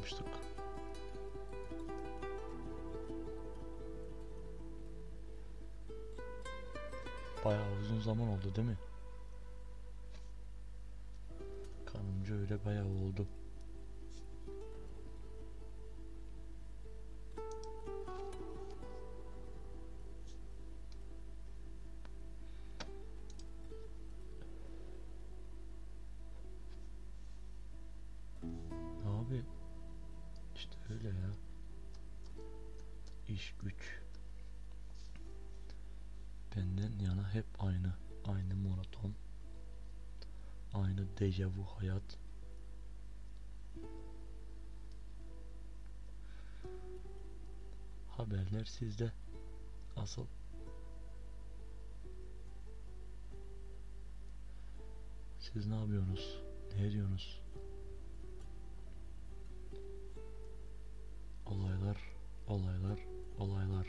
kalmıştık? Bayağı uzun zaman oldu değil mi? Kanımca öyle bayağı oldu. İşte öyle ya. İş güç. Benden yana hep aynı. Aynı monoton. Aynı dejavu hayat. Haberler sizde. Asıl. Siz ne yapıyorsunuz? Ne ediyorsunuz? Olaylar, olaylar.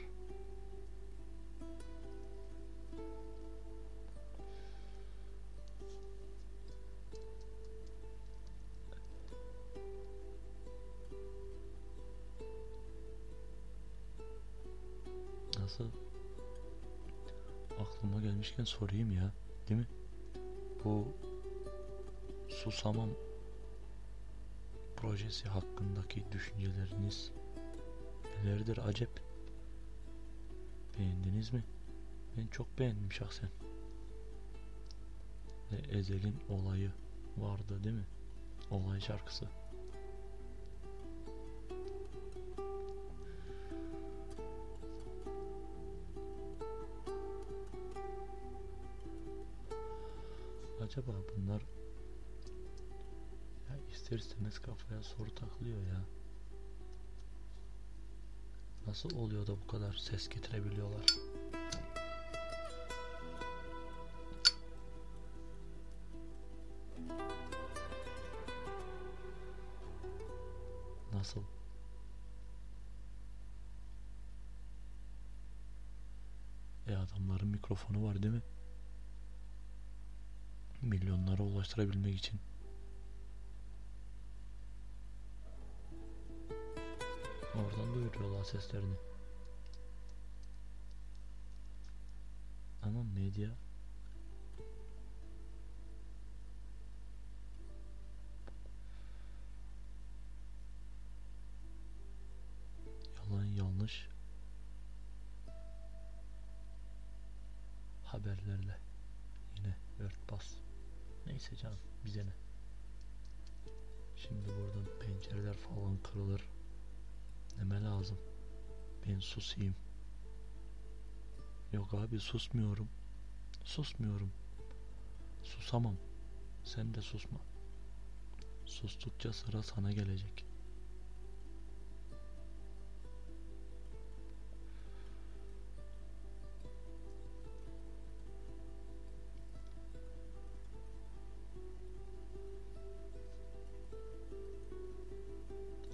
Nasıl? Aklıma gelmişken sorayım ya, değil mi? Bu Susamam projesi hakkındaki düşünceleriniz nelerdir acep? Beğendiniz mi? Ben çok beğendim şahsen. Ve Ezel'in olayı vardı değil mi? Olay şarkısı. Acaba bunlar ya ister istemez kafaya soru takılıyor ya. Nasıl oluyor da bu kadar ses getirebiliyorlar? Nasıl? E adamların mikrofonu var değil mi? Milyonlara ulaştırabilmek için. Oradan duyuruyorlar seslerini. Ama medya yanlış haberlerle yine örtbas. Neyse canım bize ne. Şimdi buradan pencereler falan kırılır. Neme lazım. Ben susayım. Yok abi susmuyorum. Susmuyorum. Susamam. Sen de susma. Sustukça sıra sana gelecek.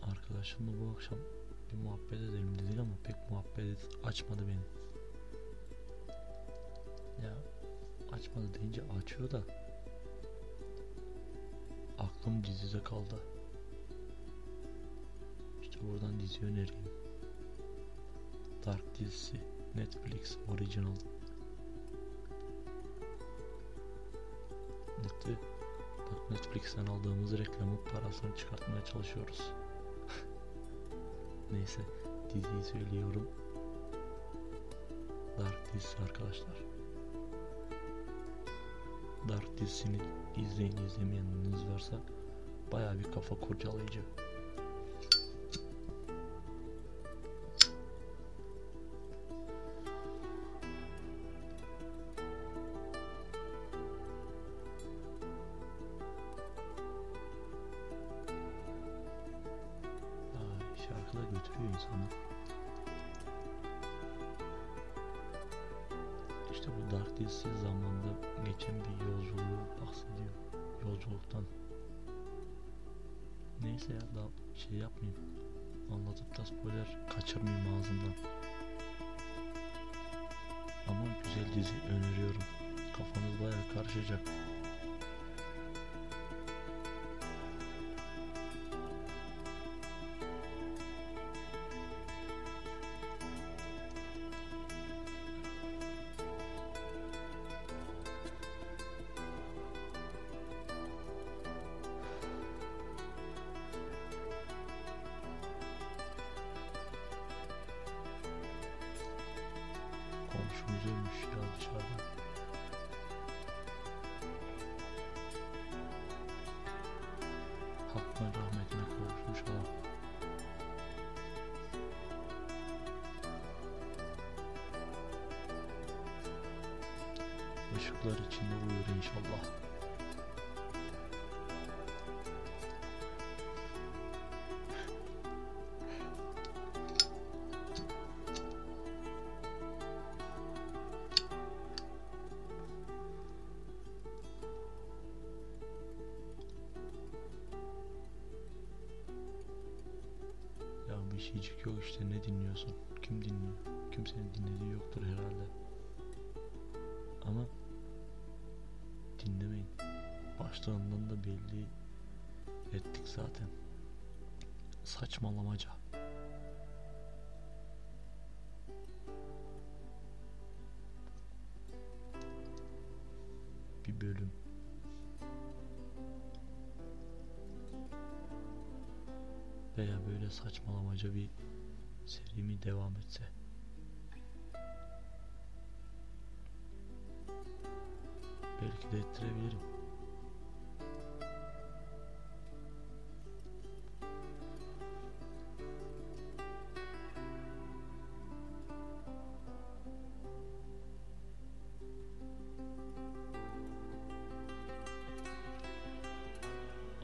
Arkadaşımla bu akşam bir muhabbet edelim dedik ama pek muhabbet açmadı beni. Ya açmadı deyince açıyor da aklım dizide kaldı. İşte buradan dizi önereyim. Dark dizisi Netflix Original. Neti bak Netflix'ten aldığımız reklamın parasını çıkartmaya çalışıyoruz. Neyse diziyi söylüyorum. Dark dizisi arkadaşlar. Dark dizisini izleyin izlemeyeniniz varsa baya bir kafa kurcalayıcı. Götürüyor insanı. İşte bu Dark dizisi zamanda geçen bir yolculuğu bahsediyor. Yolculuktan. Neyse ya daha şey yapmayayım. anlatıp da spoiler kaçırmayayım ağzımdan. Ama güzel dizi öneriyorum. Kafanız bayağı karışacak. Komşumuz ölmüş ya dışarıda. Hakkın rahmetine kavuşmuş olan. Işıklar içinde uyur inşallah. Şeycik yok işte ne dinliyorsun? Kim dinliyor? Kimsenin dinlediği yoktur herhalde. Ama dinlemeyin. Başlığından da belli ettik zaten. Saçmalamaca. Bir bölüm. Veya böyle saçmalamaca bir seri mi devam etse. Belki de ettirebilirim.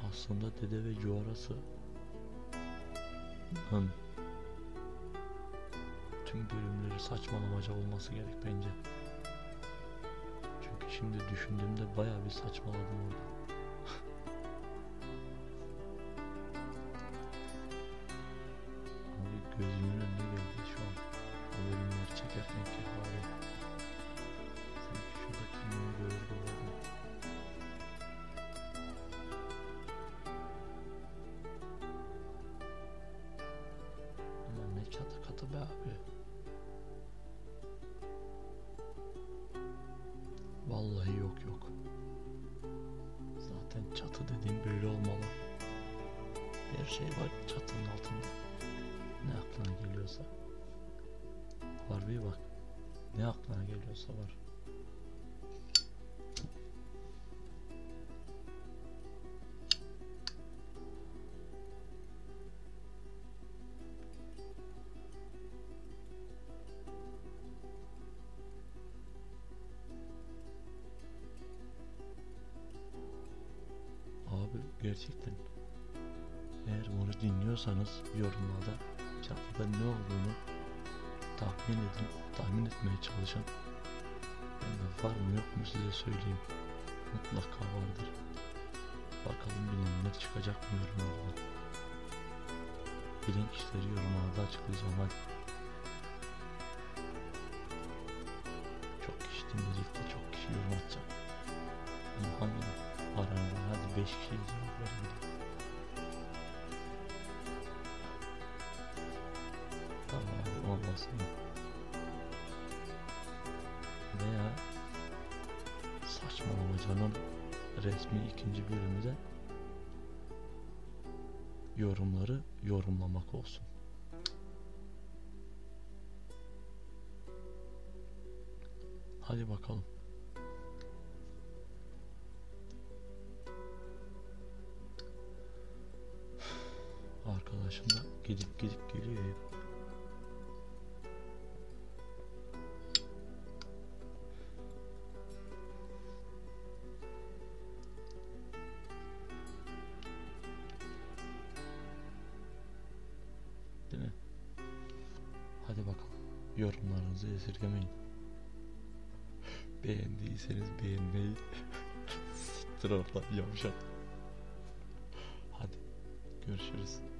Aslında Dede ve Cuarası Hın. Tüm bölümleri saçmalamaca olması gerek bence. Çünkü şimdi düşündüğümde bayağı bir saçmaladım orada. Vallahi yok yok. Zaten çatı dediğim böyle olmalı. Her şey var çatının altında. Ne aklına geliyorsa. Harbi bak. Ne aklına geliyorsa var. Gerçekten eğer bunu dinliyorsanız yorumlarda çatıda ne olduğunu tahmin edin, tahmin etmeye çalışın. De var mı yok mu size söyleyeyim. Mutlaka vardır. Bakalım bilenler çıkacak mı yorumlarda. Bilen kişileri yorumlarda açıklayacağım hadi. Çok kişi dinleyecek de çok kişi yorum atacak. Ama hangi aranızdan hadi 5 kişiye cevap Tamam olmasın. Veya saçmalamacanın resmi ikinci bölümü de yorumları yorumlamak olsun. Hadi bakalım. Arkadaşım da gidip gidip geliyor hep. Değil mi? Hadi bakalım. Yorumlarınızı esirgemeyin. Beğendiyseniz beğenmeyi siktir oradan yavşak. Hadi görüşürüz.